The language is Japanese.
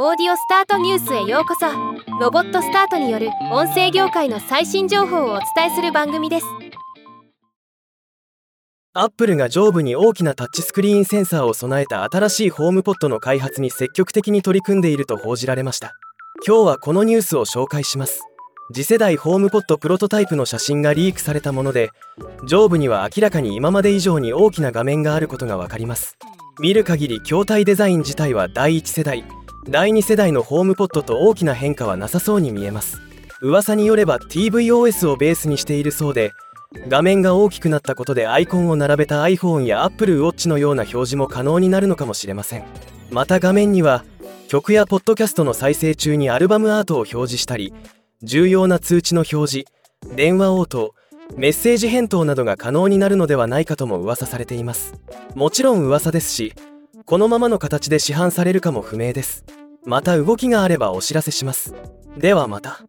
オーディオスタートニュースへようこそ。ロボットスタートによる音声業界の最新情報をお伝えする番組です。アップルが上部に大きなタッチスクリーンセンサーを備えた新しいホームポットの開発に積極的に取り組んでいると報じられました。今日はこのニュースを紹介します。次世代ホームポットプロトタイプの写真がリークされたもので上部には明らかに今まで以上に大きな画面があることが分かります。見る限り筐体デザイン自体は第1世代。第2世代のホームポットと大きな変化はなさそうに見えます。噂によれば TVOS をベースにしているそうで画面が大きくなったことでアイコンを並べた iPhone や Apple Watch のような表示も可能になるのかもしれません。また画面には曲やポッドキャストの再生中にアルバムアートを表示したり重要な通知の表示電話応答メッセージ返答などが可能になるのではないかとも噂されています。もちろん噂ですしこのままの形で市販されるかも不明です。また動きがあればお知らせします。ではまた。